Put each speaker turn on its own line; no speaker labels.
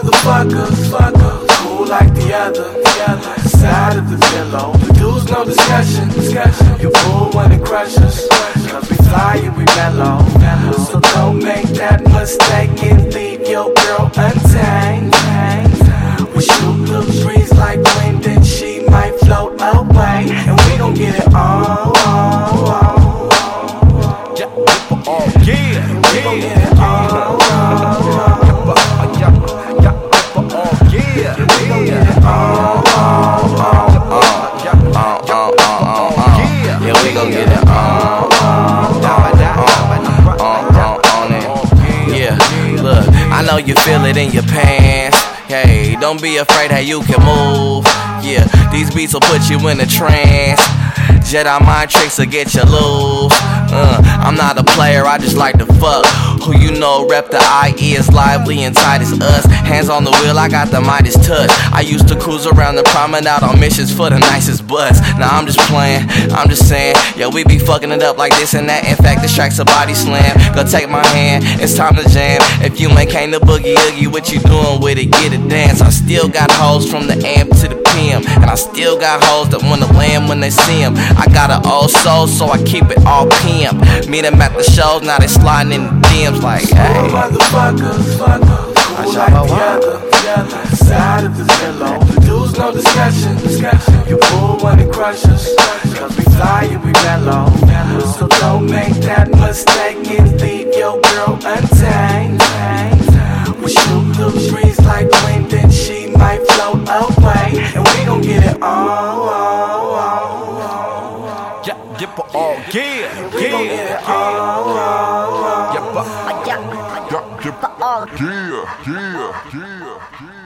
fucker, cool like the other, the other side of the pillow. The dudes no discussion, discussion. You fool when it crushes, cause we fly and we mellow. So don't make that mistake
you feel it in your pants. Hey, don't be afraid how you can move. Yeah, these beats will put you in a trance. Jedi mind tricks will get you loose. Uh, I'm not a player, I just like to fuck. Who you know rep the IE is lively and tight as us. Hands on the wheel, I got the Midas touch. I used to cruise around the promenade on missions for the nicest butts. Now I'm just playing, I'm just saying, yo, we be fucking it up like this and that. In fact, this track's a body slam. Go take my hand, it's time to jam. If you ain't came to boogie oogie, what you doing with it? Get a dance. I still got hoes from the amp to the PM, and I still got hoes that wanna land when they see 'em. I got an old soul, so I keep it all pimp. Meet 'em at the shows, now they sliding in the DMs like, hey.
Motherfuckers, fucker, cool like the other, the other side of the pillow. Dudes no discussion, discussion. You fool when it crushes, cause we fly and we mellow. So don't make that mistake and leave your girl untamed. We shoot breeze Uh, oh,
yeah, yeah, uh, uh, oh, yeah,
We gon' get
yeah.
it on.
Yeah, yeah, yeah, yeah, yeah.